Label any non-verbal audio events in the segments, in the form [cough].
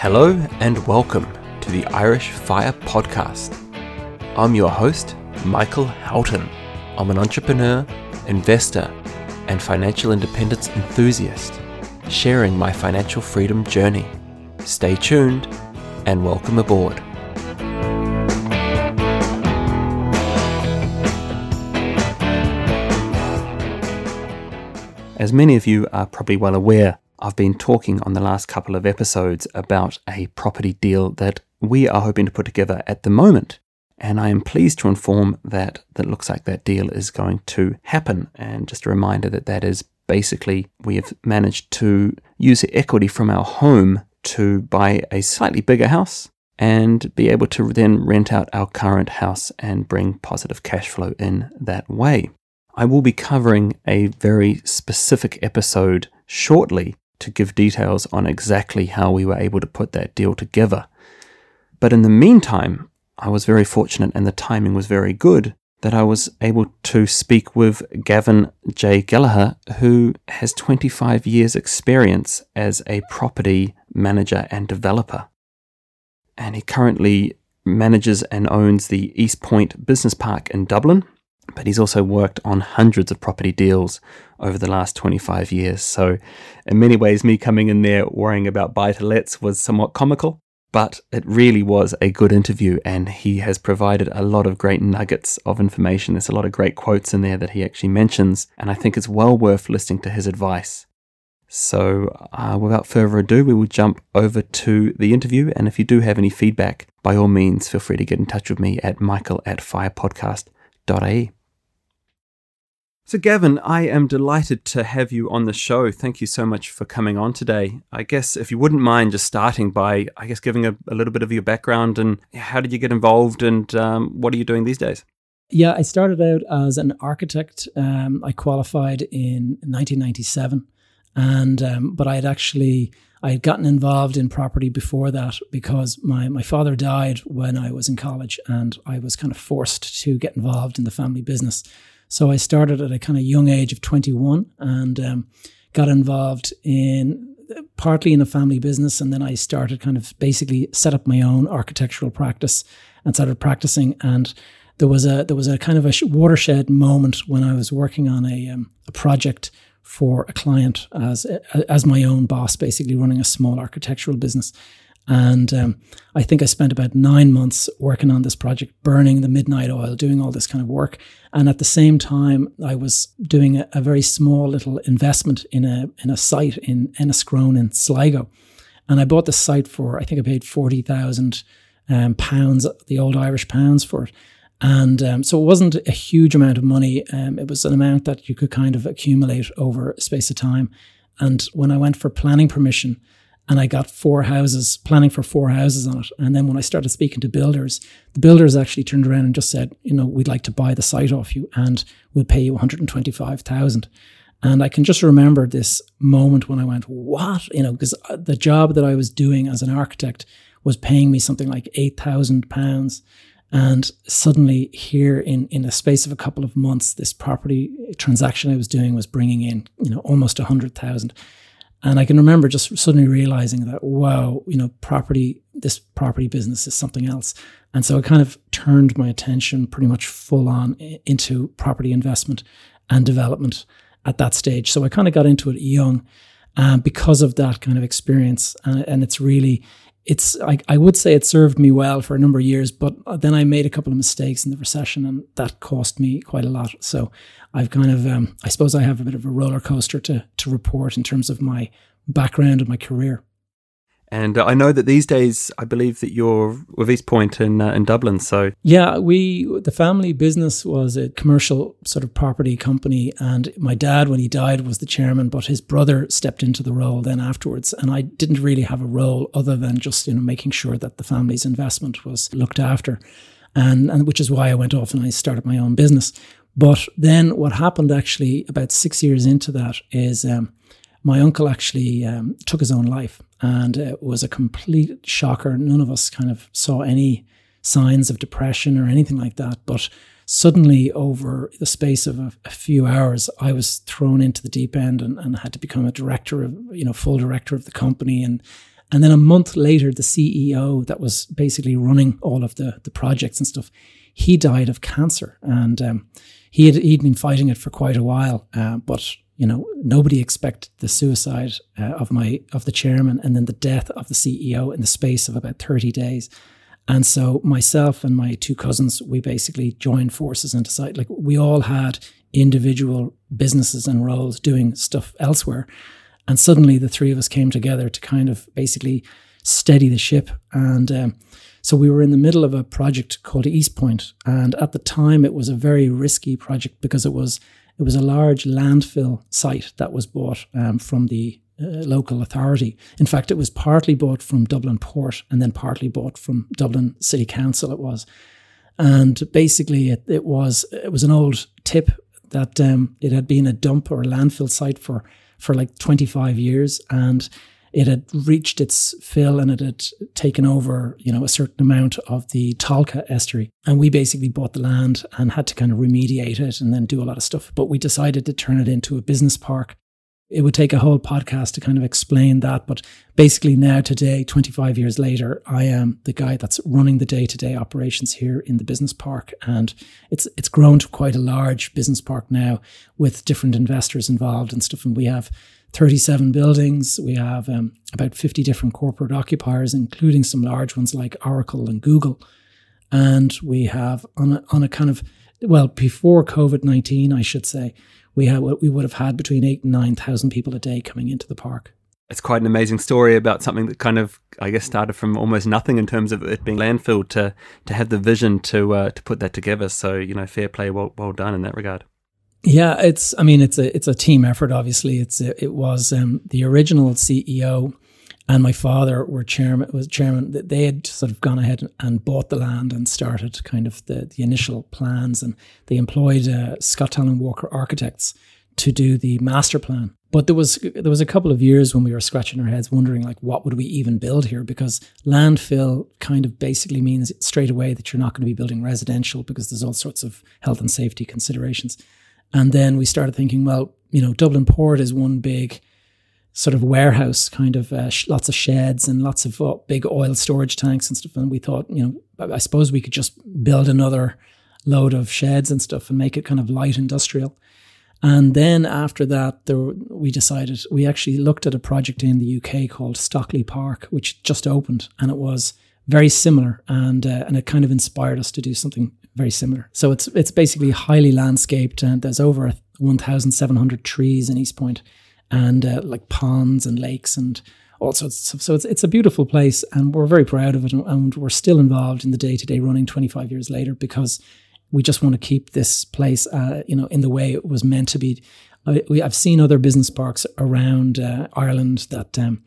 Hello and welcome to the Irish Fire Podcast. I'm your host, Michael Houghton. I'm an entrepreneur, investor, and financial independence enthusiast, sharing my financial freedom journey. Stay tuned and welcome aboard. As many of you are probably well aware, I've been talking on the last couple of episodes about a property deal that we are hoping to put together at the moment. And I am pleased to inform that that looks like that deal is going to happen. And just a reminder that that is basically we have managed to use the equity from our home to buy a slightly bigger house and be able to then rent out our current house and bring positive cash flow in that way. I will be covering a very specific episode shortly to give details on exactly how we were able to put that deal together. But in the meantime, I was very fortunate and the timing was very good that I was able to speak with Gavin J. Gallagher, who has 25 years' experience as a property manager and developer. And he currently manages and owns the East Point Business Park in Dublin, but he's also worked on hundreds of property deals over the last 25 years. So, in many ways, me coming in there worrying about buy to lets was somewhat comical, but it really was a good interview, and he has provided a lot of great nuggets of information. There's a lot of great quotes in there that he actually mentions, and I think it's well worth listening to his advice. So, uh, without further ado, we will jump over to the interview. And if you do have any feedback, by all means, feel free to get in touch with me at michael at firepodcast.ie. So, Gavin, I am delighted to have you on the show. Thank you so much for coming on today. I guess if you wouldn't mind just starting by, I guess, giving a, a little bit of your background and how did you get involved and um, what are you doing these days? Yeah, I started out as an architect. Um, I qualified in 1997, and um, but I had actually I had gotten involved in property before that because my my father died when I was in college, and I was kind of forced to get involved in the family business. So I started at a kind of young age of 21 and um, got involved in partly in a family business. And then I started kind of basically set up my own architectural practice and started practicing. And there was a there was a kind of a watershed moment when I was working on a um, a project for a client as as my own boss, basically running a small architectural business. And um, I think I spent about nine months working on this project, burning the midnight oil, doing all this kind of work. And at the same time, I was doing a, a very small little investment in a in a site in Enniscrone in Sligo. And I bought the site for, I think I paid 40,000 um, pounds, the old Irish pounds for it. And um, so it wasn't a huge amount of money. Um, it was an amount that you could kind of accumulate over a space of time. And when I went for planning permission, and I got four houses, planning for four houses on it. And then when I started speaking to builders, the builders actually turned around and just said, you know, we'd like to buy the site off you and we'll pay you 125,000. And I can just remember this moment when I went, what? You know, because uh, the job that I was doing as an architect was paying me something like 8,000 pounds. And suddenly, here in, in a space of a couple of months, this property transaction I was doing was bringing in, you know, almost a hundred thousand. And I can remember just suddenly realizing that, wow, you know, property, this property business is something else. And so I kind of turned my attention pretty much full on into property investment and development at that stage. So I kind of got into it young um, because of that kind of experience. And, and it's really, it's I, I would say it served me well for a number of years, but then I made a couple of mistakes in the recession, and that cost me quite a lot. So I've kind of um, I suppose I have a bit of a roller coaster to to report in terms of my background and my career. And uh, I know that these days, I believe that you're with East Point in uh, in Dublin. So yeah, we the family business was a commercial sort of property company, and my dad, when he died, was the chairman, but his brother stepped into the role then afterwards, and I didn't really have a role other than just you know making sure that the family's investment was looked after, and and which is why I went off and I started my own business. But then what happened actually about six years into that is. Um, my uncle actually um, took his own life and it was a complete shocker. None of us kind of saw any signs of depression or anything like that. But suddenly, over the space of a, a few hours, I was thrown into the deep end and, and, had to become a director of, you know, full director of the company. And And then a month later, the CEO that was basically running all of the, the projects and stuff, he died of cancer. And um, he had he'd been fighting it for quite a while, uh, but you know nobody expected the suicide uh, of my of the chairman and then the death of the CEO in the space of about thirty days. And so myself and my two cousins, we basically joined forces and decided like we all had individual businesses and roles doing stuff elsewhere. And suddenly the three of us came together to kind of basically steady the ship. And um, so we were in the middle of a project called East Point, and at the time it was a very risky project because it was it was a large landfill site that was bought um, from the uh, local authority. In fact, it was partly bought from Dublin Port and then partly bought from Dublin City Council. It was, and basically it, it was it was an old tip that um, it had been a dump or a landfill site for for like 25 years and it had reached its fill and it had taken over, you know, a certain amount of the Tolka estuary. And we basically bought the land and had to kind of remediate it and then do a lot of stuff. But we decided to turn it into a business park. It would take a whole podcast to kind of explain that. But basically, now, today, 25 years later, I am the guy that's running the day to day operations here in the business park. And it's, it's grown to quite a large business park now with different investors involved and stuff. And we have 37 buildings. We have um, about 50 different corporate occupiers, including some large ones like Oracle and Google. And we have on a, on a kind of, well, before COVID 19, I should say, we, had, we would have had between eight and 9,000 people a day coming into the park. It's quite an amazing story about something that kind of, I guess, started from almost nothing in terms of it being landfill to to have the vision to uh, to put that together. So you know, fair play, well well done in that regard. Yeah, it's. I mean, it's a it's a team effort. Obviously, it's a, it was um, the original CEO and my father were chairman was chairman. They had sort of gone ahead and bought the land and started kind of the the initial plans, and they employed uh, Scott Tallon Walker architects to do the master plan. But there was there was a couple of years when we were scratching our heads, wondering like, what would we even build here? Because landfill kind of basically means straight away that you're not going to be building residential because there's all sorts of health and safety considerations. And then we started thinking, well, you know, Dublin Port is one big sort of warehouse, kind of uh, sh- lots of sheds and lots of uh, big oil storage tanks and stuff. And we thought, you know, I suppose we could just build another load of sheds and stuff and make it kind of light industrial. And then after that, there, we decided we actually looked at a project in the UK called Stockley Park, which just opened, and it was very similar, and uh, and it kind of inspired us to do something very similar. So it's it's basically highly landscaped, and there's over 1,700 trees in East Point, and uh, like ponds and lakes and all sorts. Of, so it's it's a beautiful place, and we're very proud of it, and, and we're still involved in the day to day running 25 years later because we just want to keep this place, uh, you know, in the way it was meant to be. I, I've seen other business parks around uh, Ireland that. Um,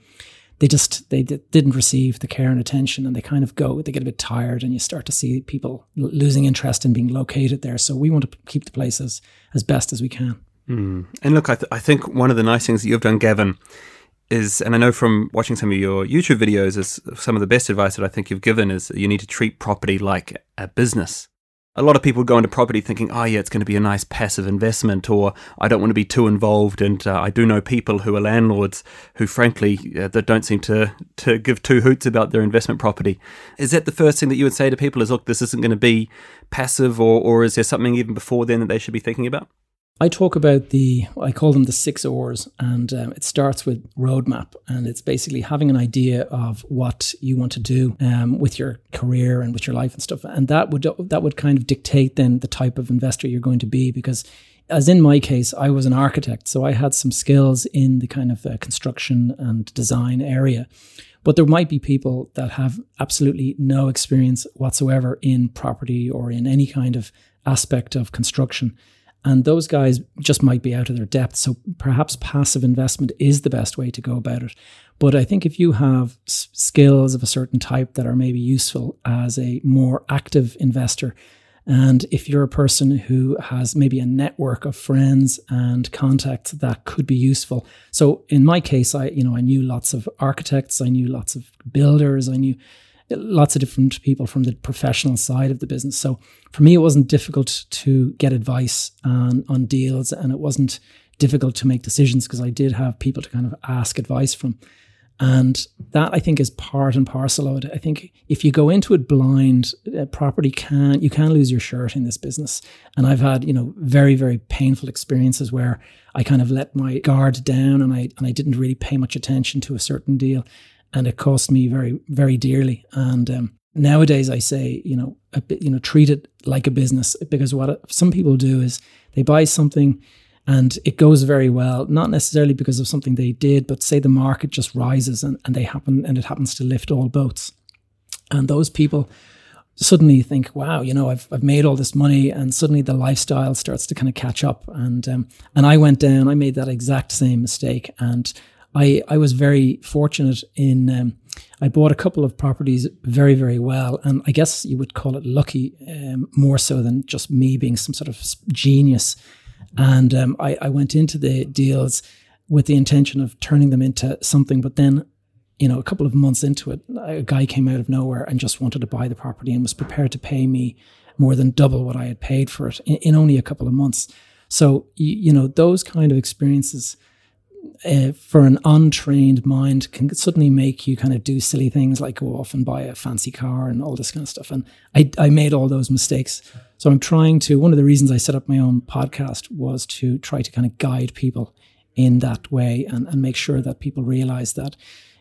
they just they d- didn't receive the care and attention and they kind of go they get a bit tired and you start to see people l- losing interest in being located there. So we want to keep the place as, as best as we can. Mm. and look I, th- I think one of the nice things that you've done gavin is and i know from watching some of your youtube videos is some of the best advice that i think you've given is you need to treat property like a business a lot of people go into property thinking, oh, yeah, it's going to be a nice passive investment, or I don't want to be too involved. And uh, I do know people who are landlords who, frankly, uh, that don't seem to, to give two hoots about their investment property. Is that the first thing that you would say to people is, look, this isn't going to be passive, or, or is there something even before then that they should be thinking about? I talk about the, I call them the six O's, and um, it starts with roadmap. And it's basically having an idea of what you want to do um, with your career and with your life and stuff. And that would, that would kind of dictate then the type of investor you're going to be. Because, as in my case, I was an architect, so I had some skills in the kind of uh, construction and design area. But there might be people that have absolutely no experience whatsoever in property or in any kind of aspect of construction and those guys just might be out of their depth. So perhaps passive investment is the best way to go about it. But I think if you have s- skills of a certain type that are maybe useful as a more active investor, and if you're a person who has maybe a network of friends and contacts that could be useful. So in my case, I, you know, I knew lots of architects, I knew lots of builders, I knew lots of different people from the professional side of the business. So for me, it wasn't difficult to get advice on, on deals and it wasn't difficult to make decisions because I did have people to kind of ask advice from. And that I think is part and parcel of it. I think if you go into it blind, uh, property can you can lose your shirt in this business. And I've had you know very very painful experiences where I kind of let my guard down and I and I didn't really pay much attention to a certain deal, and it cost me very very dearly. And um, nowadays I say you know a bit, you know treat it like a business because what some people do is they buy something and it goes very well, not necessarily because of something they did, but say the market just rises and, and they happen and it happens to lift all boats. And those people suddenly think, wow, you know, I've, I've made all this money and suddenly the lifestyle starts to kind of catch up. And, um, and I went down, I made that exact same mistake. And I, I was very fortunate in, um, I bought a couple of properties very, very well. And I guess you would call it lucky um, more so than just me being some sort of genius and um, I, I went into the deals with the intention of turning them into something. But then, you know, a couple of months into it, a guy came out of nowhere and just wanted to buy the property and was prepared to pay me more than double what I had paid for it in, in only a couple of months. So, you, you know, those kind of experiences uh, for an untrained mind can suddenly make you kind of do silly things like go off and buy a fancy car and all this kind of stuff. And I, I made all those mistakes. So I'm trying to, one of the reasons I set up my own podcast was to try to kind of guide people in that way and, and make sure that people realize that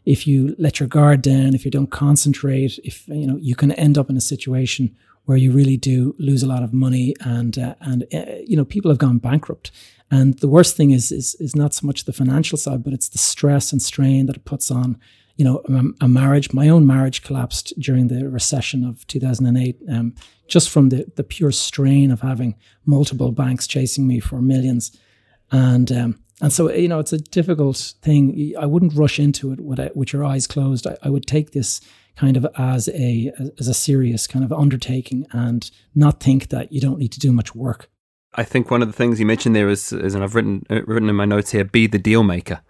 if you let your guard down, if you don't concentrate, if you know, you can end up in a situation where you really do lose a lot of money and uh, and uh, you know people have gone bankrupt and the worst thing is, is, is not so much the financial side, but it's the stress and strain that it puts on, you know, a, a marriage. My own marriage collapsed during the recession of 2008, um, just from the, the pure strain of having multiple banks chasing me for millions. And, um, and so, you know, it's a difficult thing. I wouldn't rush into it with, with your eyes closed. I, I would take this kind of as a as a serious kind of undertaking and not think that you don't need to do much work. I think one of the things you mentioned there is, is and I've written uh, written in my notes here, be the deal maker,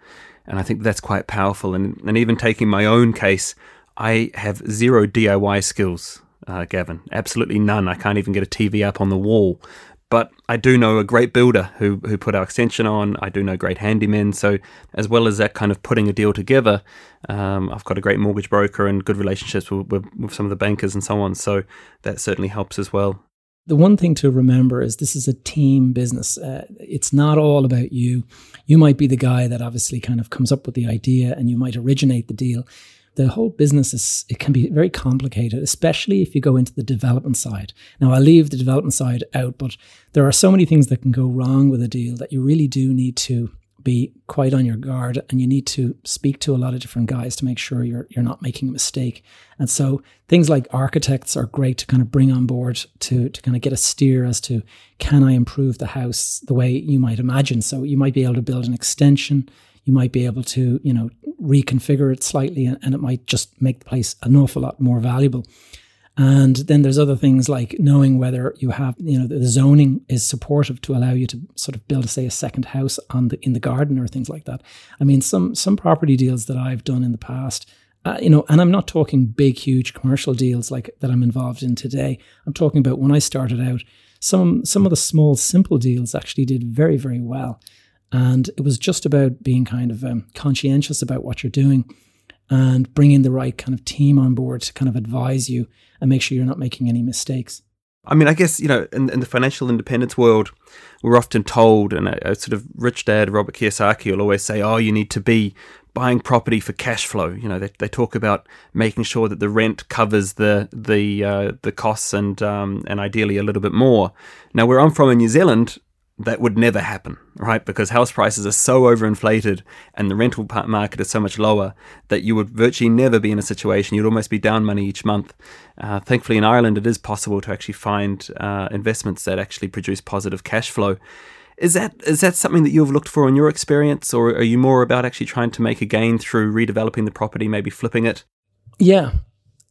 and I think that's quite powerful. And and even taking my own case, I have zero DIY skills, uh, Gavin, absolutely none. I can't even get a TV up on the wall. But I do know a great builder who who put our extension on. I do know great handymen. So as well as that kind of putting a deal together, um, I've got a great mortgage broker and good relationships with, with, with some of the bankers and so on. So that certainly helps as well the one thing to remember is this is a team business. Uh, it's not all about you. You might be the guy that obviously kind of comes up with the idea and you might originate the deal. The whole business is, it can be very complicated, especially if you go into the development side. Now, I'll leave the development side out, but there are so many things that can go wrong with a deal that you really do need to be quite on your guard and you need to speak to a lot of different guys to make sure you're you're not making a mistake. And so things like architects are great to kind of bring on board to to kind of get a steer as to can I improve the house the way you might imagine. So you might be able to build an extension, you might be able to, you know, reconfigure it slightly and, and it might just make the place an awful lot more valuable. And then there's other things like knowing whether you have, you know, the zoning is supportive to allow you to sort of build, say, a second house on the in the garden or things like that. I mean, some some property deals that I've done in the past, uh, you know, and I'm not talking big, huge commercial deals like that I'm involved in today. I'm talking about when I started out. Some some of the small, simple deals actually did very, very well, and it was just about being kind of um, conscientious about what you're doing and bringing the right kind of team on board to kind of advise you and make sure you're not making any mistakes. I mean, I guess, you know, in, in the financial independence world, we're often told, and a, a, sort of rich dad, Robert Kiyosaki, will always say, oh, you need to be buying property for cash flow. You know, they, they talk about making sure that the rent covers the the uh, the costs and um, and ideally a little bit more. Now, where I'm from in New Zealand, that would never happen, right? Because house prices are so overinflated and the rental market is so much lower that you would virtually never be in a situation. You'd almost be down money each month. Uh, thankfully, in Ireland, it is possible to actually find uh, investments that actually produce positive cash flow. Is that is that something that you've looked for in your experience, or are you more about actually trying to make a gain through redeveloping the property, maybe flipping it? Yeah,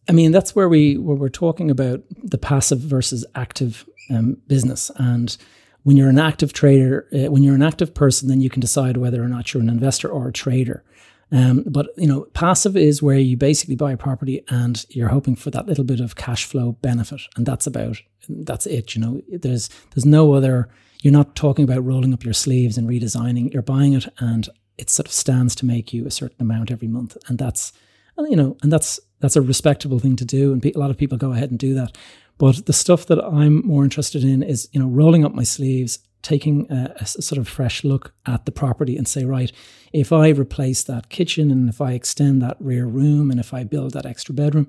I mean that's where we where we're talking about the passive versus active um, business and when you're an active trader, uh, when you're an active person, then you can decide whether or not you're an investor or a trader. Um, but you know, passive is where you basically buy a property and you're hoping for that little bit of cash flow benefit, and that's about that's it. You know, there's there's no other. You're not talking about rolling up your sleeves and redesigning. You're buying it, and it sort of stands to make you a certain amount every month, and that's you know, and that's that's a respectable thing to do, and a lot of people go ahead and do that. But the stuff that I'm more interested in is you know rolling up my sleeves, taking a, a sort of fresh look at the property, and say, right, if I replace that kitchen and if I extend that rear room and if I build that extra bedroom,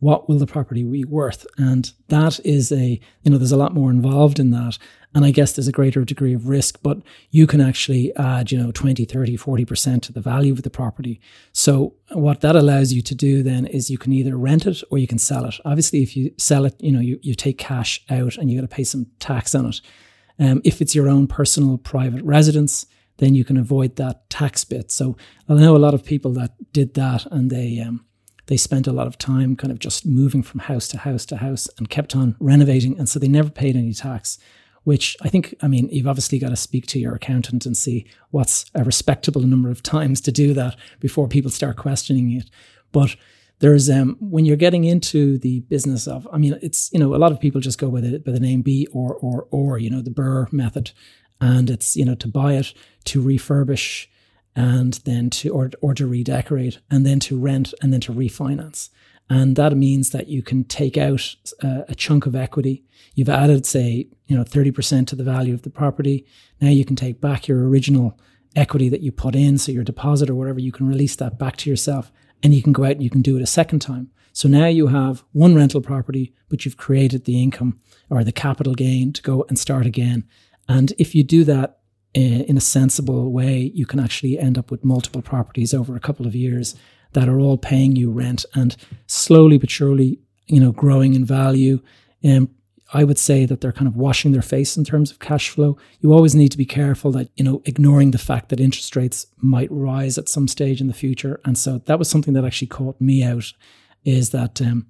what will the property be worth? And that is a, you know, there's a lot more involved in that. And I guess there's a greater degree of risk, but you can actually add, you know, 20, 30, 40% to the value of the property. So what that allows you to do then is you can either rent it or you can sell it. Obviously, if you sell it, you know, you, you take cash out and you got to pay some tax on it. Um, if it's your own personal private residence, then you can avoid that tax bit. So I know a lot of people that did that and they, um, they spent a lot of time kind of just moving from house to house to house and kept on renovating. And so they never paid any tax, which I think, I mean, you've obviously got to speak to your accountant and see what's a respectable number of times to do that before people start questioning it. But there's um, when you're getting into the business of, I mean, it's you know a lot of people just go by the by the name B or or or you know the BRRRR method, and it's you know to buy it, to refurbish, and then to or, or to redecorate and then to rent and then to refinance. And that means that you can take out uh, a chunk of equity. You've added say you know 30% to the value of the property. Now you can take back your original equity that you put in so your deposit or whatever you can release that back to yourself and you can go out and you can do it a second time. So now you have one rental property but you've created the income or the capital gain to go and start again. And if you do that in a sensible way, you can actually end up with multiple properties over a couple of years that are all paying you rent and slowly but surely, you know, growing in value. And I would say that they're kind of washing their face in terms of cash flow. You always need to be careful that, you know, ignoring the fact that interest rates might rise at some stage in the future. And so that was something that actually caught me out is that um,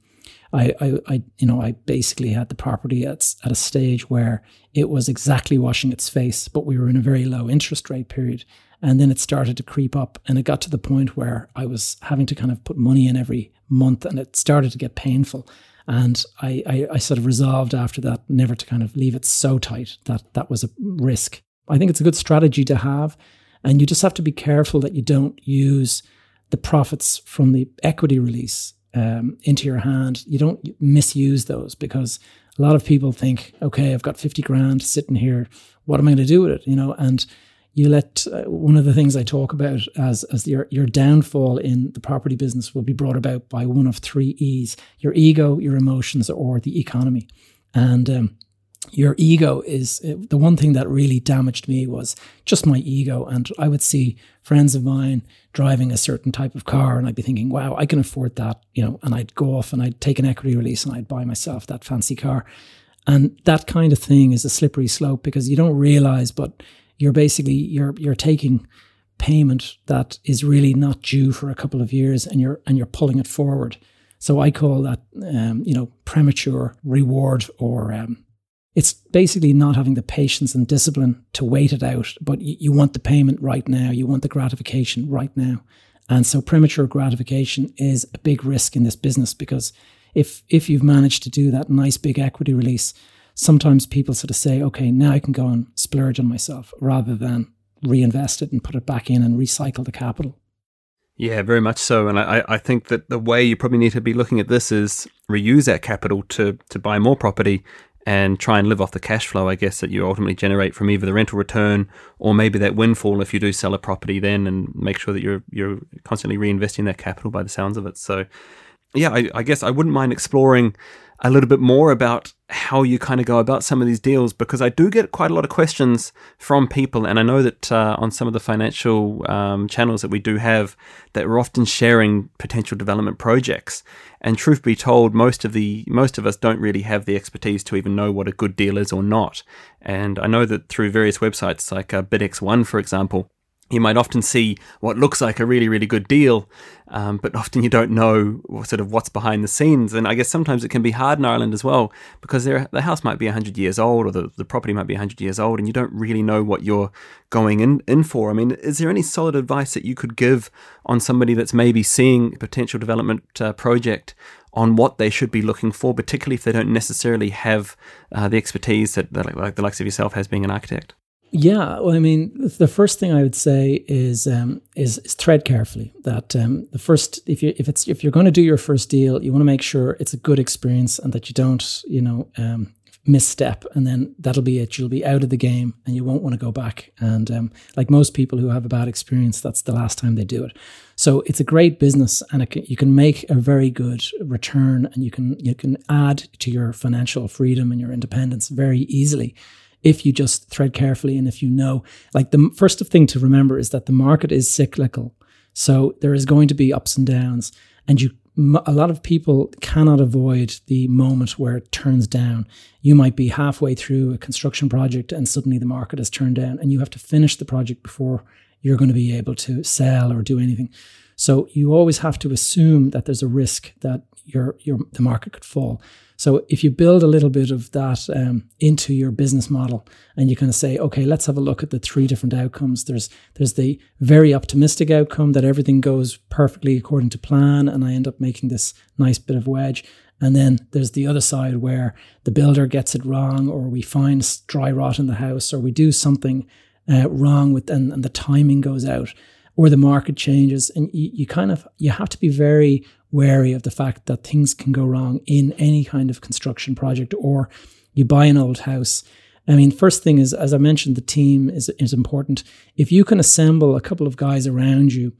I, I, I, you know, I basically had the property at, at a stage where it was exactly washing its face, but we were in a very low interest rate period. And then it started to creep up and it got to the point where I was having to kind of put money in every month and it started to get painful. And I, I, I sort of resolved after that never to kind of leave it so tight that that was a risk. I think it's a good strategy to have. And you just have to be careful that you don't use the profits from the equity release um, into your hand, you don't misuse those because a lot of people think, okay, I've got 50 grand sitting here. What am I going to do with it? You know, and you let uh, one of the things I talk about as as your your downfall in the property business will be brought about by one of three E's: your ego, your emotions, or the economy. And um, your ego is uh, the one thing that really damaged me was just my ego. And i would see friends of mine driving a certain type of car and i'd be thinking wow i can afford that you know and i'd go off and i'd take an equity release and i'd buy myself that fancy car. And that kind of thing is a slippery slope because you don't realize but you're basically you're you're taking payment that is really not due for a couple of years and you're and you're pulling it forward. So i call that um, you know premature reward or um, it's basically not having the patience and discipline to wait it out, but you, you want the payment right now. You want the gratification right now. And so premature gratification is a big risk in this business because if if you've managed to do that nice big equity release, sometimes people sort of say, okay, now I can go and splurge on myself rather than reinvest it and put it back in and recycle the capital. Yeah, very much so. And I, I think that the way you probably need to be looking at this is reuse that capital to to buy more property and try and live off the cash flow, I guess, that you ultimately generate from either the rental return or maybe that windfall if you do sell a property then and make sure that you're you're constantly reinvesting that capital by the sounds of it. So yeah, I, I guess I wouldn't mind exploring a little bit more about how you kind of go about some of these deals because I do get quite a lot of questions from people, and I know that uh, on some of the financial um, channels that we do have, that we're often sharing potential development projects. And truth be told, most of the most of us don't really have the expertise to even know what a good deal is or not. And I know that through various websites like uh, BidX1, for example, you might often see what looks like a really, really good deal, um, but often you don't know sort of what's behind the scenes. And I guess sometimes it can be hard in Ireland as well because the house might be 100 years old or the, the property might be 100 years old and you don't really know what you're going in, in for. I mean, is there any solid advice that you could give on somebody that's maybe seeing a potential development uh, project on what they should be looking for, particularly if they don't necessarily have uh, the expertise that, that like the likes of yourself has being an architect? Yeah, well, I mean, the first thing I would say is um, is, is thread carefully. That um, the first, if you if it's if you're going to do your first deal, you want to make sure it's a good experience and that you don't, you know, um, misstep, and then that'll be it. You'll be out of the game, and you won't want to go back. And um, like most people who have a bad experience, that's the last time they do it. So it's a great business, and can, you can make a very good return, and you can you can add to your financial freedom and your independence very easily if you just thread carefully and if you know, like the first thing to remember is that the market is cyclical. So there is going to be ups and downs, and you a lot of people cannot avoid the moment where it turns down. You might be halfway through a construction project and suddenly the market has turned down, and you have to finish the project before you're going to be able to sell or do anything. So you always have to assume that there's a risk that your your the market could fall. So if you build a little bit of that um, into your business model, and you kind of say, okay, let's have a look at the three different outcomes. There's there's the very optimistic outcome that everything goes perfectly according to plan, and I end up making this nice bit of wedge. And then there's the other side where the builder gets it wrong, or we find dry rot in the house, or we do something uh, wrong with, and, and the timing goes out or the market changes and you, you, kind of you have to be very wary of the fact that things can go wrong in any kind of construction project or you buy an old house. I mean, first thing is, as I mentioned, the team is, is important. If you can assemble a couple of guys around you,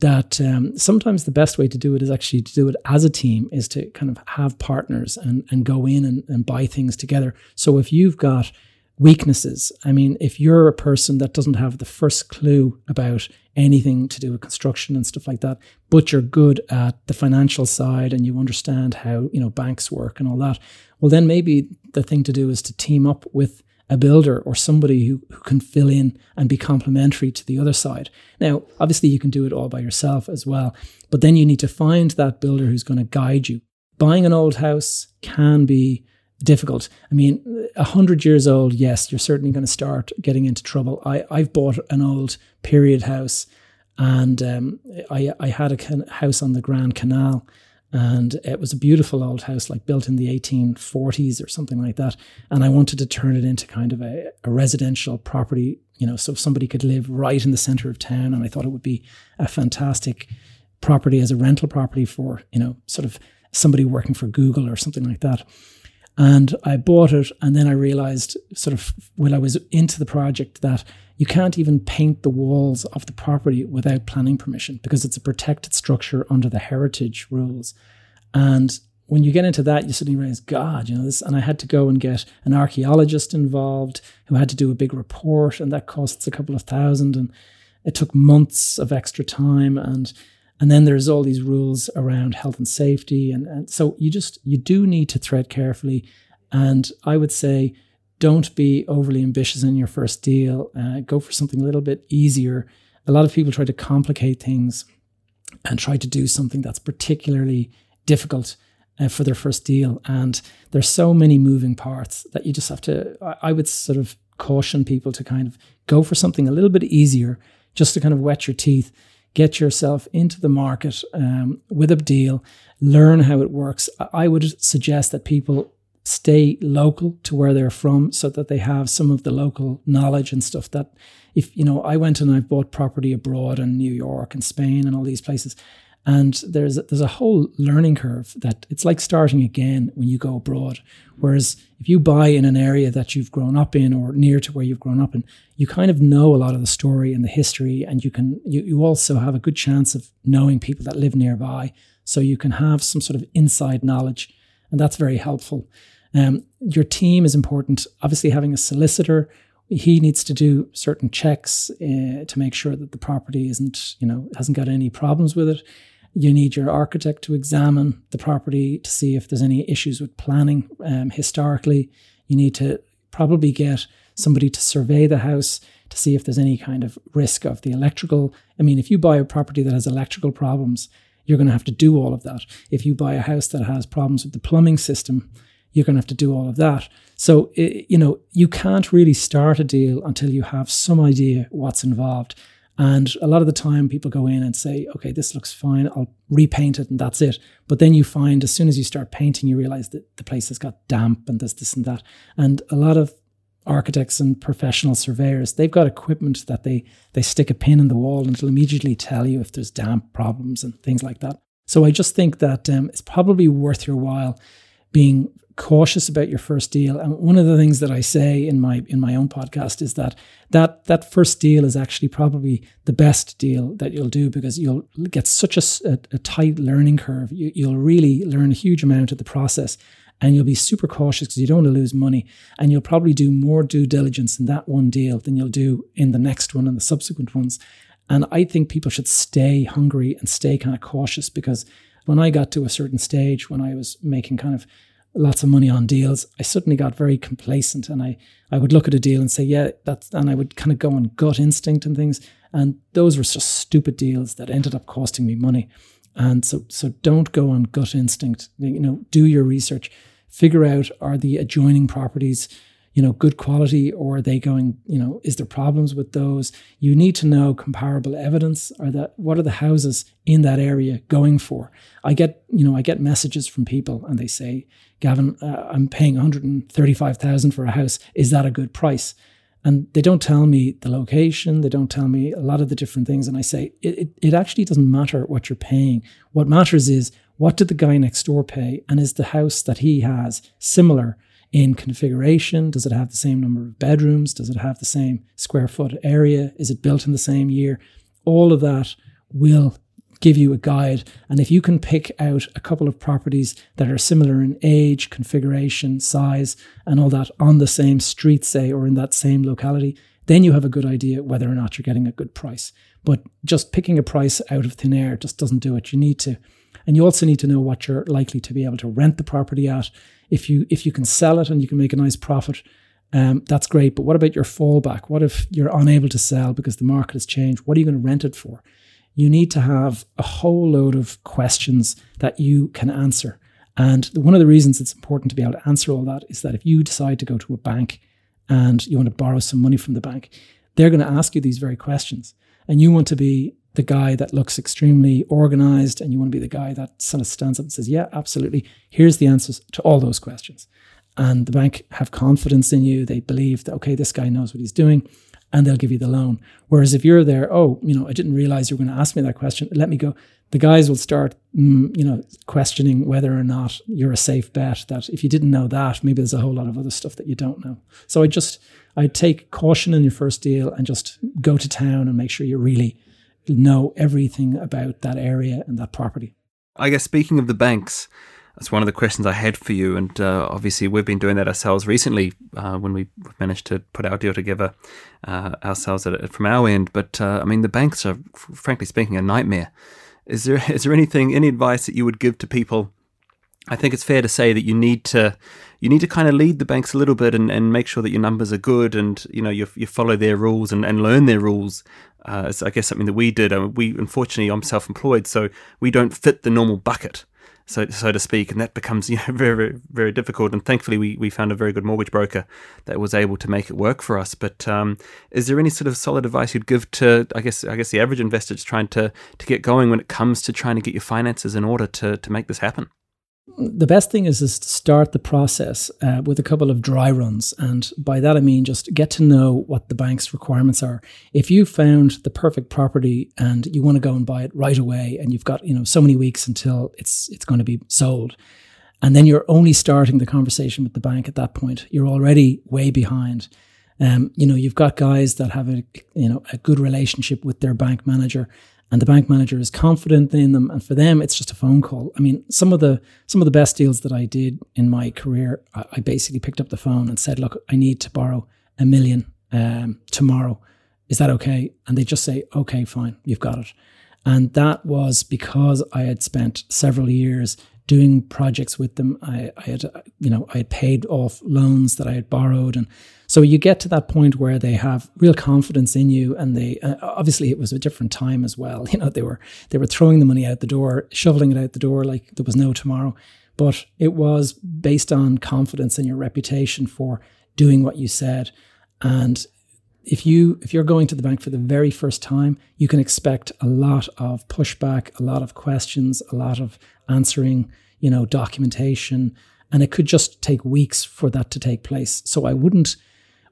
that um, sometimes the best way to do it is actually to do it as a team, is to kind of have partners and, and go in and, and buy things together. So if you've got weaknesses. I mean, if you're a person that doesn't have the first clue about anything to do with construction and stuff like that, but you're good at the financial side and you understand how, you know, banks work and all that, well, then maybe the thing to do is to team up with a builder or somebody who, who can fill in and be complementary to the other side. Now, obviously, you can do it all by yourself as well, but then you need to find that builder who's going to guide you. Buying an old house can be difficult. I mean, a hundred years old, yes, you're certainly going to start getting into trouble. I I've bought an old period house, and um, I I had a house on the Grand Canal, and it was a beautiful old house, like built in the 1840s or something like that. And I wanted to turn it into kind of a, a residential property, you know, so somebody could live right in the center of town. And I thought it would be a fantastic property as a rental property for you know sort of somebody working for Google or something like that. And I bought it, and then I realized, sort of, when I was into the project, that you can't even paint the walls of the property without planning permission because it's a protected structure under the heritage rules. And when you get into that, you suddenly realize, God, you know this. And I had to go and get an archaeologist involved who had to do a big report, and that costs a couple of thousand. And it took months of extra time. And and then there's all these rules around health and safety. And, and so you just, you do need to thread carefully. And I would say, don't be overly ambitious in your first deal. Uh, go for something a little bit easier. A lot of people try to complicate things and try to do something that's particularly difficult uh, for their first deal. And there's so many moving parts that you just have to, I, I would sort of caution people to kind of go for something a little bit easier just to kind of wet your teeth get yourself into the market um, with a deal, learn how it works. I would suggest that people stay local to where they're from so that they have some of the local knowledge and stuff that if you know I went and I've bought property abroad in New York and Spain and all these places and there's there's a whole learning curve that it's like starting again when you go abroad. Whereas if you buy in an area that you've grown up in or near to where you've grown up in, you kind of know a lot of the story and the history, and you can you, you also have a good chance of knowing people that live nearby. So you can have some sort of inside knowledge, and that's very helpful. Um, your team is important. Obviously, having a solicitor he needs to do certain checks uh, to make sure that the property isn't, you know, hasn't got any problems with it. You need your architect to examine the property to see if there's any issues with planning um, historically. You need to probably get somebody to survey the house to see if there's any kind of risk of the electrical. I mean, if you buy a property that has electrical problems, you're going to have to do all of that. If you buy a house that has problems with the plumbing system, you're going to have to do all of that. So, you know, you can't really start a deal until you have some idea what's involved. And a lot of the time, people go in and say, okay, this looks fine. I'll repaint it and that's it. But then you find as soon as you start painting, you realize that the place has got damp and this, this, and that. And a lot of architects and professional surveyors. They've got equipment that they they stick a pin in the wall and it'll immediately tell you if there's damp problems and things like that. So I just think that um, it's probably worth your while being cautious about your first deal. And one of the things that I say in my in my own podcast is that that that first deal is actually probably the best deal that you'll do because you'll get such a, a, tight learning curve. You, you'll really learn a huge amount of the process and you'll be super cautious because you don't want to lose money. And you'll probably do more due diligence in that one deal than you'll do in the next one and the subsequent ones. And I think people should stay hungry and stay kind of cautious because when I got to a certain stage, when I was making kind of lots of money on deals, I suddenly got very complacent and I, I would look at a deal and say, yeah, that's, and I would kind of go on gut instinct and things. And those were just stupid deals that ended up costing me money. And so, so don't go on gut instinct. You know, do your research figure out are the adjoining properties you know good quality or are they going you know is there problems with those? You need to know comparable evidence. Or that what are the houses in that area going for? I get you know i get messages from people and they say gavin uh, i'm paying 135000 for a house. Is that a good price? And they don't tell me the location. They don't tell me a lot of the different things. And i say it, it, it actually doesn't matter what you're paying. What matters is what did the guy next door pay? And is the house that he has similar in configuration? Does it have the same number of bedrooms? Does it have the same square foot area? Is it built in the same year? All of that will give you a guide. And if you can pick out a couple of properties that are similar in age, configuration, size, and all that on the same street, say, or in that same locality, then you have a good idea whether or not you're getting a good price. But just picking a price out of thin air just doesn't do it. You need to and you also need to know what you're likely to be able to rent the property at. If you if you can sell it and you can make a nice profit, um, that's great. But what about your fallback? What if you're unable to sell because the market has changed? What are you going to rent it for? You need to have a whole load of questions that you can answer. And one of the reasons it's important to be able to answer all that is that if you decide to go to a bank and you want to borrow some money from the bank, they're going to ask you these very questions. And you want to be the guy that looks extremely organized and you want to be the guy that sort of stands up and says, Yeah, absolutely. Here's the answers to all those questions. And the bank have confidence in you. They believe that, okay, this guy knows what he's doing and they'll give you the loan. Whereas if you're there, oh, you know, I didn't realize you were going to ask me that question. Let me go. The guys will start, mm, you know, questioning whether or not you're a safe bet. That if you didn't know that, maybe there's a whole lot of other stuff that you don't know. So I just, I take caution in your first deal and just go to town and make sure you're really know everything about that area and that property. I guess speaking of the banks, that's one of the questions I had for you. And uh, obviously, we've been doing that ourselves recently uh, when we managed to put our deal together uh, ourselves at, from our end. But uh, I mean, the banks are, frankly speaking, a nightmare. Is there is there anything, any advice that you would give to people? I think it's fair to say that you need to you need to kind of lead the banks a little bit and, and make sure that your numbers are good and you know you, you follow their rules and, and learn their rules. Uh, it's, I guess something that we did. Uh, we unfortunately I'm self-employed, so we don't fit the normal bucket, so so to speak, and that becomes [laughs] you know very very, very difficult. And thankfully we, we found a very good mortgage broker that was able to make it work for us. But um, is there any sort of solid advice you'd give to I guess I guess the average investor just trying to to get going when it comes to trying to get your finances in order to to make this happen? The best thing is, is to start the process uh, with a couple of dry runs. And by that, I mean just get to know what the bank's requirements are. If you found the perfect property and you want to go and buy it right away and you've got, you know, so many weeks until it's, it's going to be sold, and then you're only starting the conversation with the bank at that point, you're already way behind. Um, you know, you've got guys that have a, you know, a good relationship with their bank manager and the bank manager is confident in them and for them it's just a phone call. I mean some of the some of the best deals that i did in my career i, I basically picked up the phone and said look i need to borrow a million um, tomorrow. Is that okay? And they just say okay fine you've got it. And that was because i had spent several years doing projects with them I, I had you know i had paid off loans that i had borrowed and so you get to that point where they have real confidence in you, and they uh, obviously it was a different time as well. [laughs] You know, they were they were throwing the money out the door, shoveling it out the door like there was no tomorrow. But it was based on confidence in your reputation for doing what you said, and if you if you're going to the bank for the very first time, you can expect a lot of pushback, a lot of questions, a lot of answering, you know, documentation, and it could just take weeks for that to take place. So I wouldn't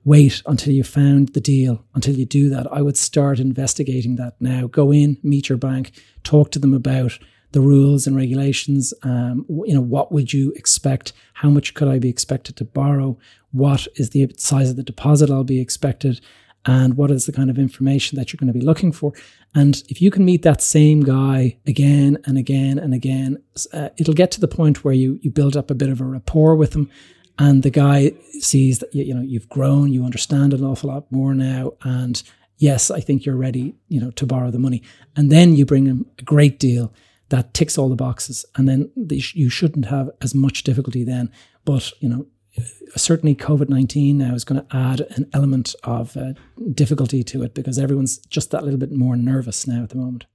wait until you found the deal, until you do that. I would start investigating that now. Go in, meet your bank, talk to them about the rules and regulations. Um, you know, what would you expect? How much could I be expected to borrow? What is the size of the deposit I'll be expected? And what is the kind of information that you're going to be looking for? And if you can meet that same guy again and again and again, uh, it'll get to the point where you you build up a bit of a rapport with them, and the guy sees that you know you've grown, you understand an awful lot more now, and yes, I think you're ready, you know, to borrow the money, and then you bring him a great deal that ticks all the boxes, and then you shouldn't have as much difficulty then. But you know, certainly COVID 19 now is going to add an element of uh, difficulty to it because everyone's just that little bit more nervous now at the moment.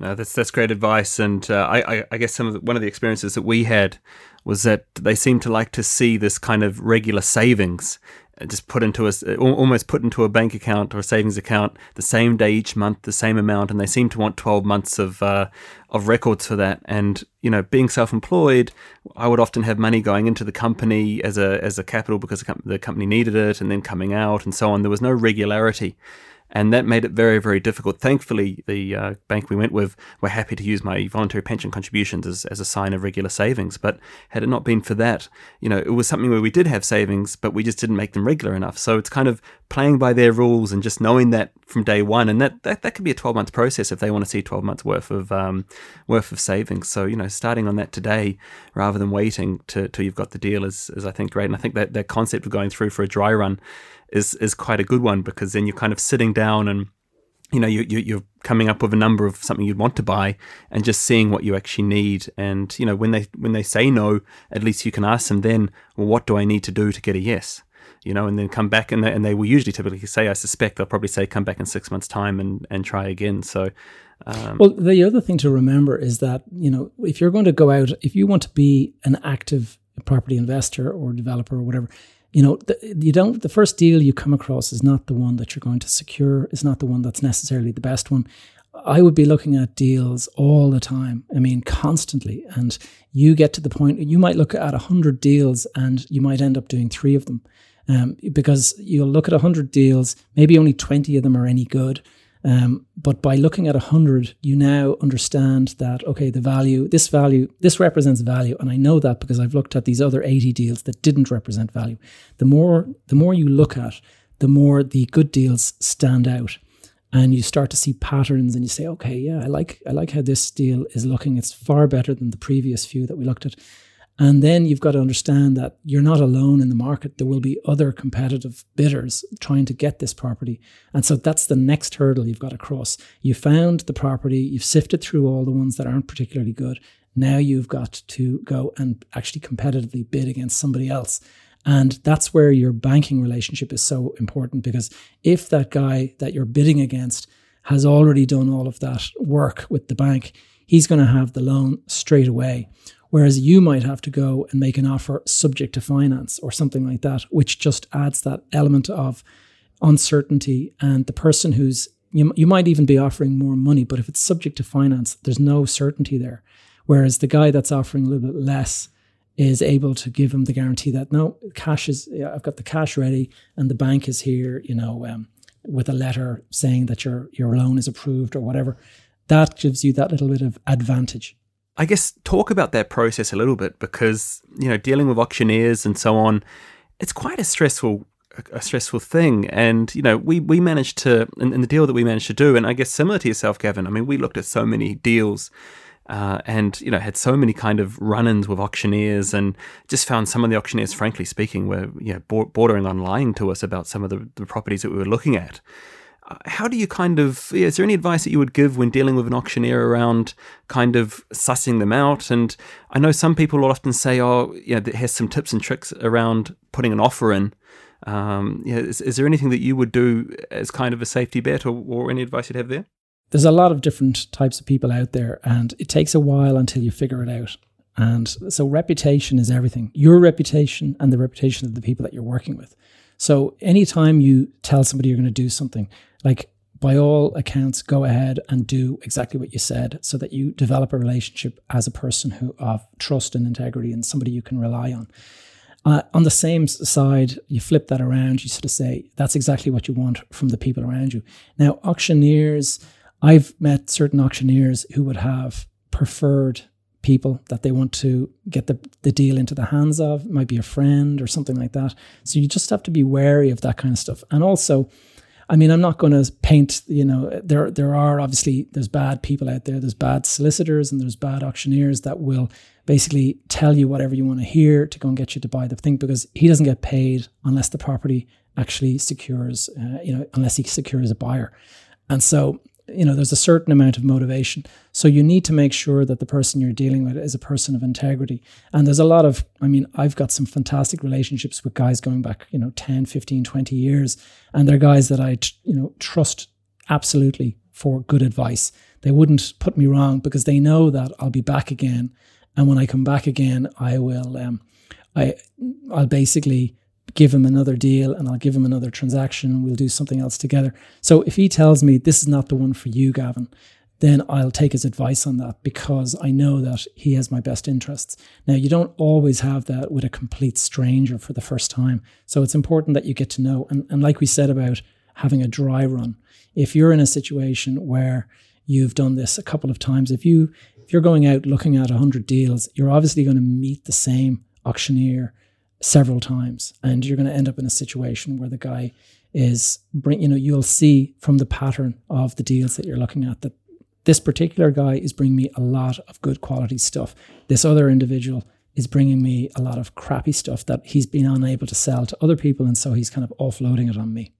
No, that's that's great advice, and uh, I, I, guess some of the, one of the experiences that we had was that they seem to like to see this kind of regular savings just put into a almost put into a bank account or a savings account the same day each month, the same amount, and they seem to want twelve months of uh, of records for that. And you know, being self-employed, I would often have money going into the company as a as a capital because the company needed it, and then coming out and so on. There was no regularity and that made it very, very difficult. Thankfully, the uh, bank we went with were happy to use my voluntary pension contributions as, as a sign of regular savings. But had it not been for that, you know, it was something where we did have savings, but we just didn't make them regular enough. So it's kind of playing by their rules and just knowing that from day one. And that that, that could be a 12 month process if they want to see 12 months worth of um, worth of savings. So you know, starting on that today rather than waiting to, till you've got the deal is, is I think great. And I think that that concept of going through for a dry run is is quite a good one because then you're kind of sitting down and you know you, you are coming up with a number of something you'd want to buy and just seeing what you actually need. And you know when they when they say no at least you can ask them then well what do i need to do to get a yes? You know and then come back and they, and they will usually typically say i suspect they'll probably say come back in six months time and and try again. So um, well the other thing to remember is that you know if you're going to go out if you want to be an active property investor or developer or whatever you know, the, you don't. The first deal you come across is not the one that you're going to secure. Is not the one that's necessarily the best one. I would be looking at deals all the time. I mean, constantly. And you get to the point you might look at a hundred deals and you might end up doing three of them, um, because you'll look at a hundred deals, maybe only twenty of them are any good. Um, but by looking at 100, you now understand that, okay, the value, this value, this represents value. And I know that because I've looked at these other 80 deals that didn't represent value. The more, the more you look at, the more the good deals stand out. And you start to see patterns and you say, okay, yeah, I like, I like how this deal is looking. It's far better than the previous few that we looked at. And then you've got to understand that you're not alone in the market. There will be other competitive bidders trying to get this property. And so that's the next hurdle you've got to cross. You found the property, you've sifted through all the ones that aren't particularly good. Now you've got to go and actually competitively bid against somebody else. And that's where your banking relationship is so important because if that guy that you're bidding against has already done all of that work with the bank, he's going to have the loan straight away. Whereas you might have to go and make an offer subject to finance or something like that, which just adds that element of uncertainty. And the person who's, you, you might even be offering more money, but if it's subject to finance, there's no certainty there. Whereas the guy that's offering a little bit less is able to give him the guarantee that no, cash is, I've got the cash ready and the bank is here, you know, um, with a letter saying that your, your loan is approved or whatever. That gives you that little bit of advantage. I guess talk about that process a little bit because you know dealing with auctioneers and so on, it's quite a stressful a stressful thing. And you know we we managed to in, in the deal that we managed to do, and I guess similar to yourself, Gavin. I mean, we looked at so many deals. Uh, and you know had so many kind of run-ins with auctioneers and just found some of the auctioneers frankly speaking were you know bordering on lying to us about some of the, the properties that we were looking at how do you kind of is there any advice that you would give when dealing with an auctioneer around kind of sussing them out? And i know some people will often say oh you know has some tips and tricks around putting an offer in. Um, yeah, is, is, there anything that you would do as kind of a safety bet or, or any advice you'd have there? There's a lot of different types of people out there and it takes a while until you figure it out. And so reputation is everything. Your reputation and the reputation of the people that you're working with so anytime you tell somebody you're going to do something, like by all accounts, go ahead and do exactly what you said so that you develop a relationship as a person who of trust and integrity and somebody you can rely on. Uh, on the same side, you flip that around, you sort of say, that's exactly what you want from the people around you. Now, auctioneers, I've met certain auctioneers who would have preferred people that they want to get the, the deal into the hands of. It might be a friend or something like that. So you just have to be wary of that kind of stuff. And also, I mean, I'm not going to paint, you know, there there are obviously there's bad people out there. There's bad solicitors and there's bad auctioneers that will basically tell you whatever you want to hear to go and get you to buy the thing because he doesn't get paid unless the property actually secures, uh, you know, unless he secures a buyer. And so you know there's a certain amount of motivation. So you need to make sure that the person you're dealing with is a person of integrity. And there's a lot of i mean i've got some fantastic relationships with guys going back you know 10 15 20 years. And they're guys that i you know trust absolutely for good advice. They wouldn't put me wrong because they know that i'll be back again. And when i come back again i will um i i'll basically give him another deal and I'll give him another transaction. We'll do something else together. So if he tells me this is not the one for you, Gavin, then I'll take his advice on that because I know that he has my best interests. Now, you don't always have that with a complete stranger for the first time. So it's important that you get to know. And, and like we said about having a dry run, if you're in a situation where you've done this a couple of times, if you if you're going out looking at 100 deals, you're obviously going to meet the same auctioneer several times and you're going to end up in a situation where the guy is bring you know you'll see from the pattern of the deals that you're looking at that this particular guy is bringing me a lot of good quality stuff this other individual is bringing me a lot of crappy stuff that he's been unable to sell to other people and so he's kind of offloading it on me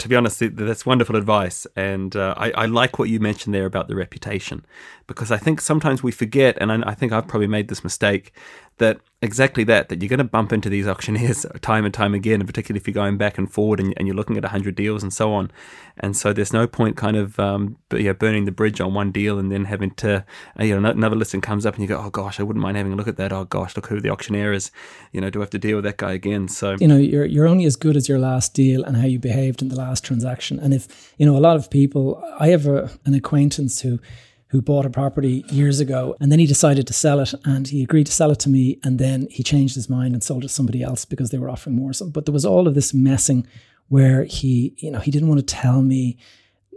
to be honest, that's wonderful advice. And uh, I, I, like what you mentioned there about the reputation, because I think sometimes we forget, and I, I think I've probably made this mistake, that exactly that, that you're going to bump into these auctioneers [laughs] time and time again, and particularly if you're going back and forward and, and you're looking at 100 deals and so on. And so there's no point kind of um, yeah, burning the bridge on one deal and then having to, uh, you know, another listing comes up and you go, oh gosh, I wouldn't mind having a look at that. Oh gosh, look who the auctioneer is. You know, do I have to deal with that guy again? So, you know, you're, you're only as good as your last deal and how you behaved in the last transaction. And if, you know, a lot of people, I have a, an acquaintance who, who bought a property years ago and then he decided to sell it and he agreed to sell it to me and then he changed his mind and sold it to somebody else because they were offering more. So, but there was all of this messing where he you know he didn't want to tell me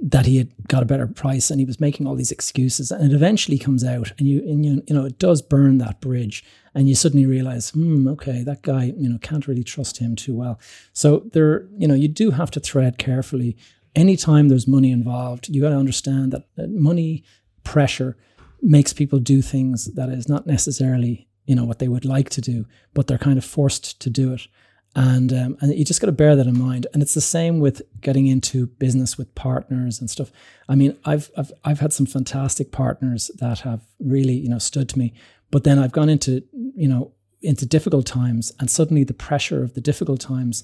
that he had got a better price and he was making all these excuses and it eventually comes out and you and you, you know it does burn that bridge and you suddenly realize hmm okay that guy you know can't really trust him too well. So there you know you do have to thread carefully. Anytime there's money involved you got to understand that money pressure makes people do things that is not necessarily you know what they would like to do, but they're kind of forced to do it. And um, and you just got to bear that in mind. And it's the same with getting into business with partners and stuff. I mean, I've I've I've had some fantastic partners that have really you know stood to me, but then I've gone into you know into difficult times, and suddenly the pressure of the difficult times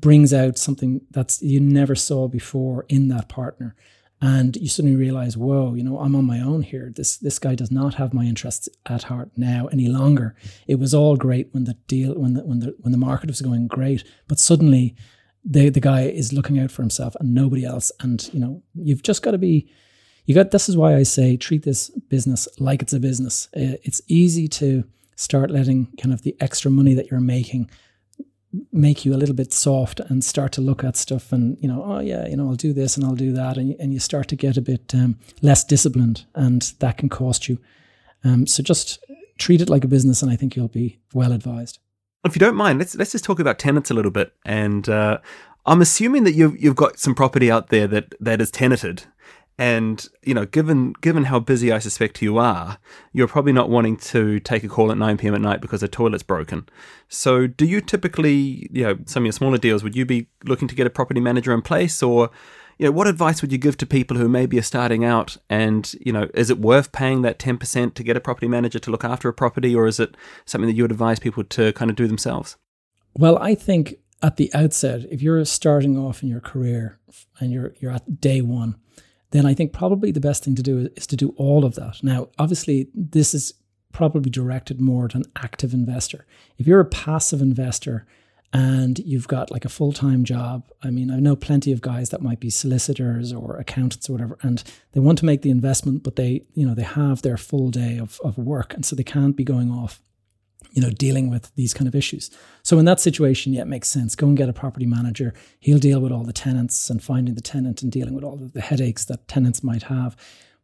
brings out something that's you never saw before in that partner and you suddenly realize, whoa, you know, I'm on my own here. This this guy does not have my interests at heart now any longer. It was all great when the deal when the when the when the market was going great, but suddenly the the guy is looking out for himself and nobody else. And you know, you've just got to be. You got. This is why I say treat this business like it's a business. Uh, it's easy to start letting kind of the extra money that you're making make you a little bit soft and start to look at stuff and you know oh yeah you know I'll do this and I'll do that and, and you start to get a bit um, less disciplined and that can cost you. Um, so just treat it like a business and I think you'll be well advised. If you don't mind let's let's just talk about tenants a little bit and uh, I'm assuming that you've you've got some property out there that that is tenanted and you know, given given how busy I suspect you are, you're probably not wanting to take a call at 9 p.m. at night because the toilet's broken. So, do you typically, you know, some of your smaller deals, would you be looking to get a property manager in place, or you know, what advice would you give to people who maybe are starting out? And you know, is it worth paying that 10% to get a property manager to look after a property, or is it something that you would advise people to kind of do themselves? Well, I think at the outset, if you're starting off in your career and you're you're at day one then I think probably the best thing to do is to do all of that. Now, obviously, this is probably directed more to an active investor. If you're a passive investor and you've got like a full time job, I mean, I know plenty of guys that might be solicitors or accountants or whatever, and they want to make the investment, but they, you know, they have their full day of, of work, and so they can't be going off you know, dealing with these kind of issues. So in that situation, yeah, it makes sense. Go and get a property manager. He'll deal with all the tenants and finding the tenant and dealing with all of the headaches that tenants might have.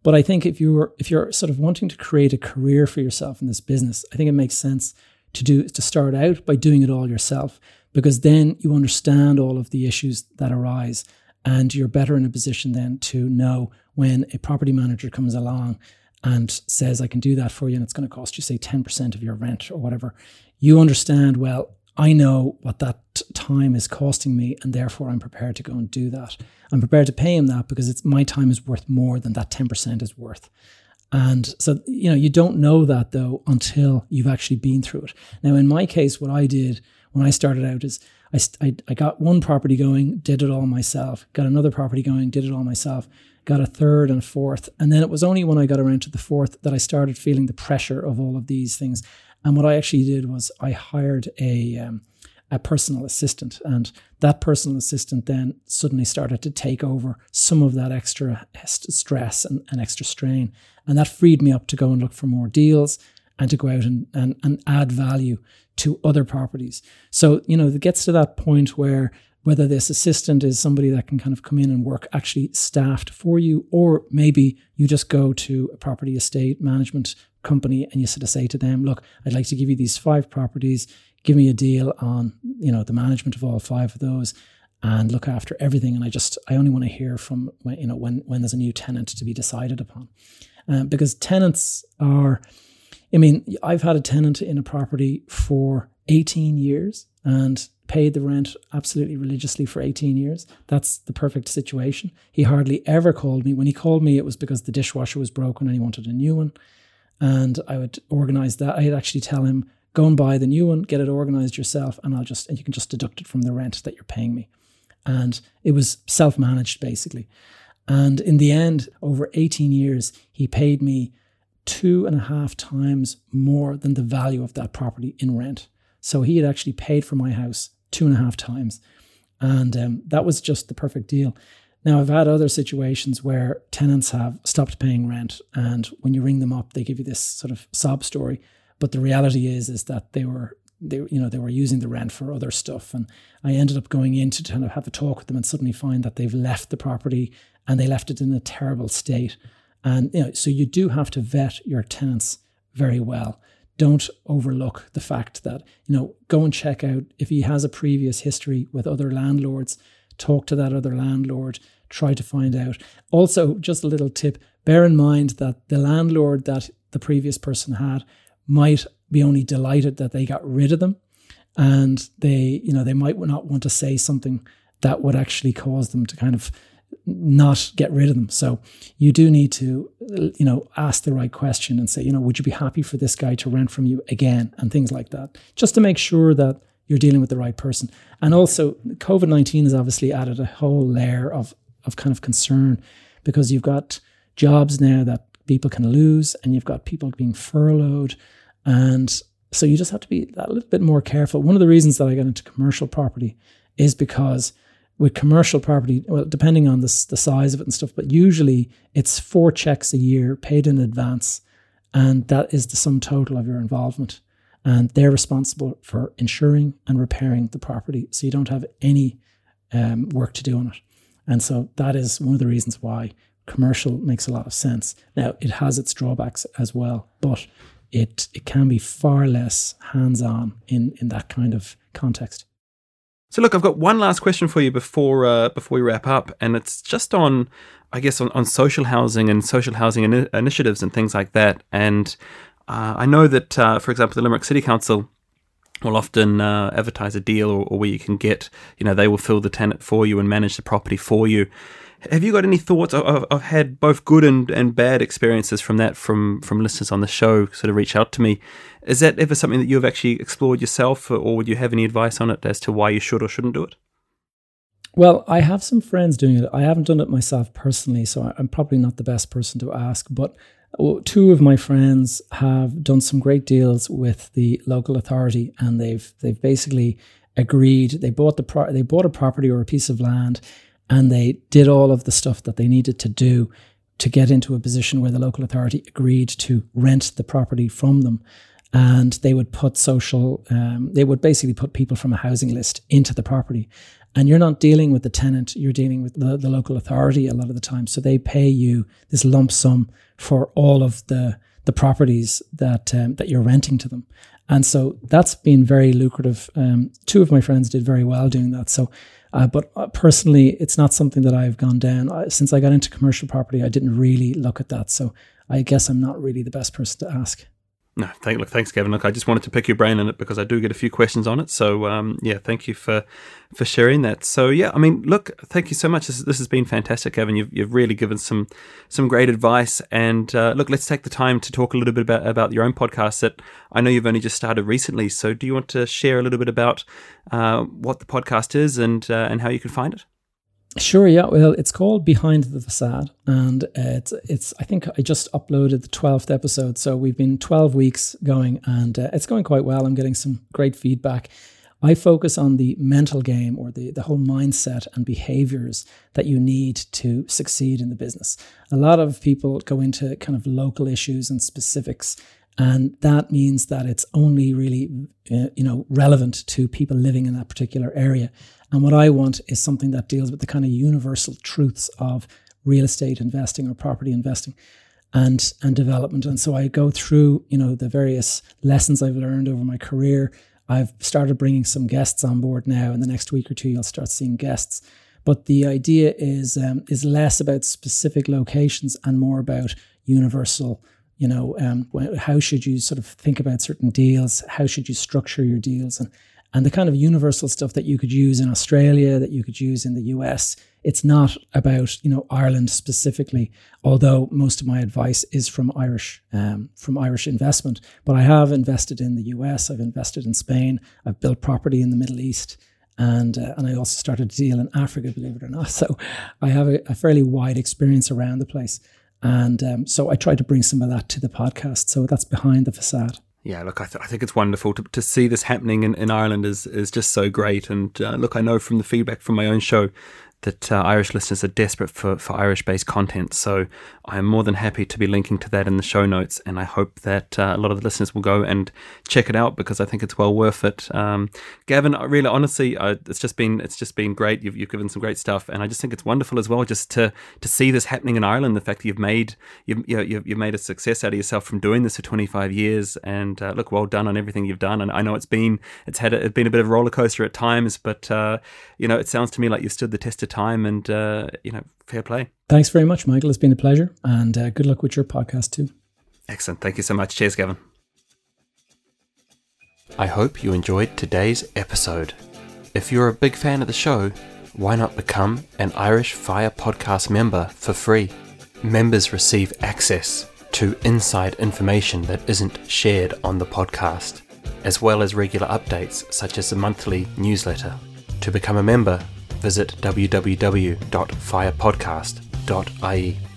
But I think if you're if you're sort of wanting to create a career for yourself in this business, I think it makes sense to do to start out by doing it all yourself because then you understand all of the issues that arise and you're better in a position then to know when a property manager comes along and says, I can do that for you, and it's going to cost you, say, 10% of your rent or whatever, you understand, well, I know what that time is costing me, and therefore I'm prepared to go and do that. I'm prepared to pay him that because it's my time is worth more than that 10% is worth. And so, you know, you don't know that though until you've actually been through it. Now, in my case, what I did when I started out is I, I, I got one property going, did it all myself, got another property going, did it all myself got a third and a fourth. And then it was only when I got around to the fourth that I started feeling the pressure of all of these things. And what I actually did was I hired a um, a personal assistant, and that personal assistant then suddenly started to take over some of that extra stress and, and extra strain, and that freed me up to go and look for more deals and to go out and, and, and add value to other properties. So, you know, it gets to that point where whether this assistant is somebody that can kind of come in and work actually staffed for you, or maybe you just go to a property estate management company and you sort of say to them, look, I'd like to give you these five properties, give me a deal on, you know, the management of all five of those and look after everything. And I just, I only want to hear from, when, you know, when, when there's a new tenant to be decided upon. Um, because tenants are, I mean, I've had a tenant in a property for 18 years and paid the rent absolutely religiously for 18 years. That's the perfect situation. He hardly ever called me. When he called me, it was because the dishwasher was broken and he wanted a new one. And I would organize that. I'd actually tell him, go and buy the new one, get it organized yourself, and I'll just, and you can just deduct it from the rent that you're paying me. And it was self managed basically. And in the end, over 18 years, he paid me two and a half times more than the value of that property in rent. So he had actually paid for my house two and a half times. And um, that was just the perfect deal. Now, I've had other situations where tenants have stopped paying rent, and when you ring them up, they give you this sort of sob story. But the reality is, is that they were, they, you know, they were using the rent for other stuff. And I ended up going in to kind of have a talk with them, and suddenly find that they've left the property and they left it in a terrible state. And you know, so you do have to vet your tenants very well don't overlook the fact that, you know, go and check out if he has a previous history with other landlords, talk to that other landlord, try to find out. Also, just a little tip bear in mind that the landlord that the previous person had might be only delighted that they got rid of them and they you know they might not want to say something that would actually cause them to kind of not get rid of them. So you do need to, you know, ask the right question and say, you know, would you be happy for this guy to rent from you again and things like that, just to make sure that you're dealing with the right person. And also, COVID 19 has obviously added a whole layer of, of kind of concern because you've got jobs now that people can lose and you've got people being furloughed. And so you just have to be a little bit more careful. One of the reasons that I got into commercial property is because with commercial property, well, depending on the, the size of it and stuff, but usually it's four checks a year paid in advance. And that is the sum total of your involvement. And they're responsible for insuring and repairing the property. So you don't have any um, work to do on it. And so that is one of the reasons why commercial makes a lot of sense. Now, it has its drawbacks as well, but it, it can be far less hands on in, in that kind of context. So look, I've got one last question for you before uh, before we wrap up, and it's just on, I guess, on, on social housing and social housing in- initiatives and things like that. And uh, I know that, uh, for example, the Limerick City Council will often uh, advertise a deal or, or, where you can get, you know, they will fill the tenant for you and manage the property for you. Have you got any thoughts? I've, I've had both good and, and bad experiences from that from from listeners on the show sort of reach out to me. Is that ever something that you've actually explored yourself, or would you have any advice on it as to why you should or shouldn't do it? Well, I have some friends doing it. I haven't done it myself personally, so I'm probably not the best person to ask. But uh, two of my friends have done some great deals with the local authority, and they've they've basically agreed. They bought the pro- they bought a property or a piece of land and they did all of the stuff that they needed to do to get into a position where the local authority agreed to rent the property from them. and they would put social, um, they would basically put people from a housing list into the property. And you're not dealing with the tenant, you're dealing with the, the local authority a lot of the time. So they pay you this lump sum for all of the, the properties that, um, that you're renting to them. And so that's been very lucrative. Um, two of my friends did very well doing that. So, uh, but uh, personally, it's not something that I've gone down. I, since I got into commercial property, I didn't really look at that. So I guess I'm not really the best person to ask. No, thank, look, thanks, Gavin. Look, I just wanted to pick your brain on it because I do get a few questions on it. So, um, yeah, thank you for for sharing that. So, yeah, I mean, look, thank you so much. This, this has been fantastic, Gavin. You've, you've really given some some great advice. And uh, look, let's take the time to talk a little bit about about your own podcast that I know you've only just started recently. So, do you want to share a little bit about uh, what the podcast is and uh, and how you can find it? Sure, yeah. Well, it's called Behind the Facade, and it's it's. I think I just uploaded the twelfth episode, so we've been twelve weeks going, and uh, it's going quite well. I'm getting some great feedback. I focus on the mental game or the the whole mindset and behaviors that you need to succeed in the business. A lot of people go into kind of local issues and specifics, and that means that it's only really uh, you know relevant to people living in that particular area and what I want is something that deals with the kind of universal truths of real estate investing or property investing and and development. And so I go through, you know, the various lessons I've learned over my career. I've started bringing some guests on board now. In the next week or two, you'll start seeing guests. But the idea is um, is less about specific locations and more about universal. You know, um, how should you sort of think about certain deals? How should you structure your deals? And and the kind of universal stuff that you could use in Australia, that you could use in the US. It's not about you know Ireland specifically, although most of my advice is from Irish um, from Irish investment. But I have invested in the US. I've invested in Spain. I've built property in the Middle East. And, uh, and I also started to deal in Africa, believe it or not. [laughs] So I have a, a fairly wide experience around the place. And um, so I try to bring some of that to the podcast. So that's behind the facade. Yeah, look, I, th- I think it's wonderful to, to see this happening in, in Ireland is is just so great. And uh, look, I know from the feedback from my own show that uh, Irish listeners are desperate for, for Irish based content. So I am more than happy to be linking to that in the show notes. And I hope that uh, a lot of the listeners will go and check it out because I think it's well worth it. Um, Gavin, really, honestly, uh, it's just been it's just been great. You've, you've given some great stuff, and I just think it's wonderful as well just to to see this happening in Ireland. The fact that you've made you've you've, you've made a success out of yourself from doing this for 25 years. And uh, look, well done on everything you've done. And I know it's been it's had a, it's been a bit of a roller coaster at times, but uh, you know it sounds to me like you've stood the test of time and uh, you know fair play. Thanks very much, Michael. It's been a pleasure, and uh, good luck with your podcast too. Excellent. Thank you so much. Cheers, Gavin. I hope you enjoyed today's episode. If you're a big fan of the show, why not become an Irish Fire Podcast member for free? Members receive access to inside information that isn't shared on the podcast, as well as regular updates such as the monthly newsletter. To become a member, visit www.firepodcast.ie.